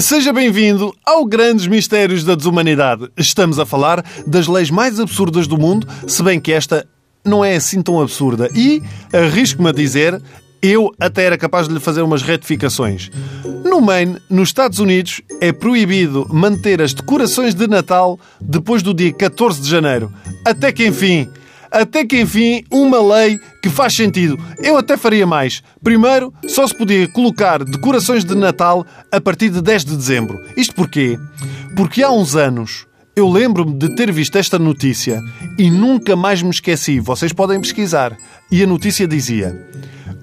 Seja bem-vindo ao Grandes Mistérios da Desumanidade. Estamos a falar das leis mais absurdas do mundo, se bem que esta não é assim tão absurda. E, arrisco-me a dizer, eu até era capaz de lhe fazer umas retificações. No Maine, nos Estados Unidos, é proibido manter as decorações de Natal depois do dia 14 de janeiro. Até que enfim, até que enfim, uma lei que faz sentido. Eu até faria mais. Primeiro, só se podia colocar decorações de Natal a partir de 10 de dezembro. Isto porquê? Porque há uns anos eu lembro-me de ter visto esta notícia e nunca mais me esqueci. Vocês podem pesquisar. E a notícia dizia: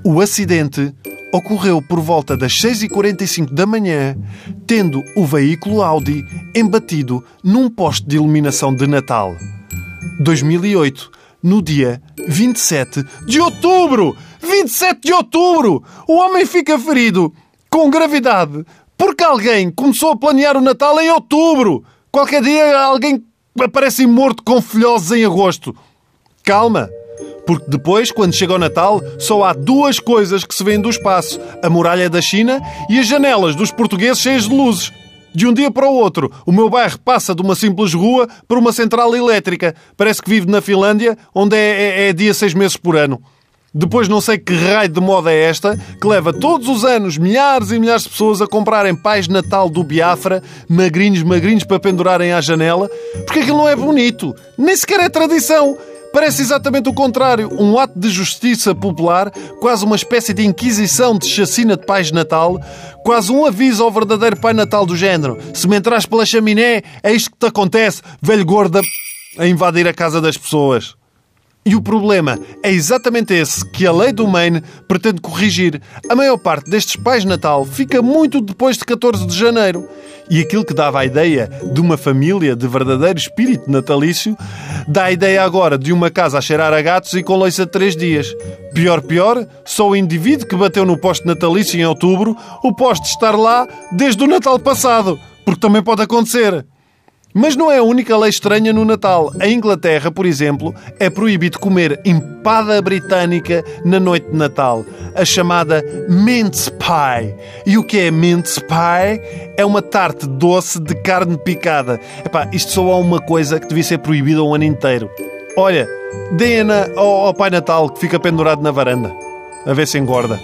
O acidente ocorreu por volta das 6h45 da manhã, tendo o veículo Audi embatido num poste de iluminação de Natal. 2008 no dia 27 de outubro. 27 de outubro! O homem fica ferido com gravidade porque alguém começou a planear o Natal em outubro. Qualquer dia alguém aparece morto com filhoses em agosto. Calma, porque depois, quando chega o Natal, só há duas coisas que se vêem do espaço: a muralha da China e as janelas dos portugueses cheias de luzes. De um dia para o outro, o meu bairro passa de uma simples rua para uma central elétrica. Parece que vive na Finlândia, onde é, é, é dia seis meses por ano. Depois não sei que raio de moda é esta que leva todos os anos milhares e milhares de pessoas a comprarem pais Natal do Biafra, magrinhos, magrinhos para pendurarem à janela, porque aquilo não é bonito, nem sequer é tradição. Parece exatamente o contrário, um ato de justiça popular, quase uma espécie de inquisição de chacina de pais Natal, quase um aviso ao verdadeiro Pai Natal do género. Se me entras pela chaminé, é isto que te acontece, velho gorda, a invadir a casa das pessoas. E o problema é exatamente esse que a lei do Maine pretende corrigir. A maior parte destes pais Natal fica muito depois de 14 de janeiro. E aquilo que dava a ideia de uma família de verdadeiro espírito natalício dá a ideia agora de uma casa a cheirar a gatos e com leite de três dias. Pior, pior, só o indivíduo que bateu no poste natalício em outubro o poste estar lá desde o Natal passado. Porque também pode acontecer. Mas não é a única lei estranha no Natal. Em Inglaterra, por exemplo, é proibido comer empada britânica na noite de Natal, a chamada mince pie. E o que é mince pie? É uma tarte doce de carne picada. Epá, isto só há uma coisa que devia ser proibida o ano inteiro. Olha, deem-na ao, ao Pai Natal que fica pendurado na varanda. A ver se engorda.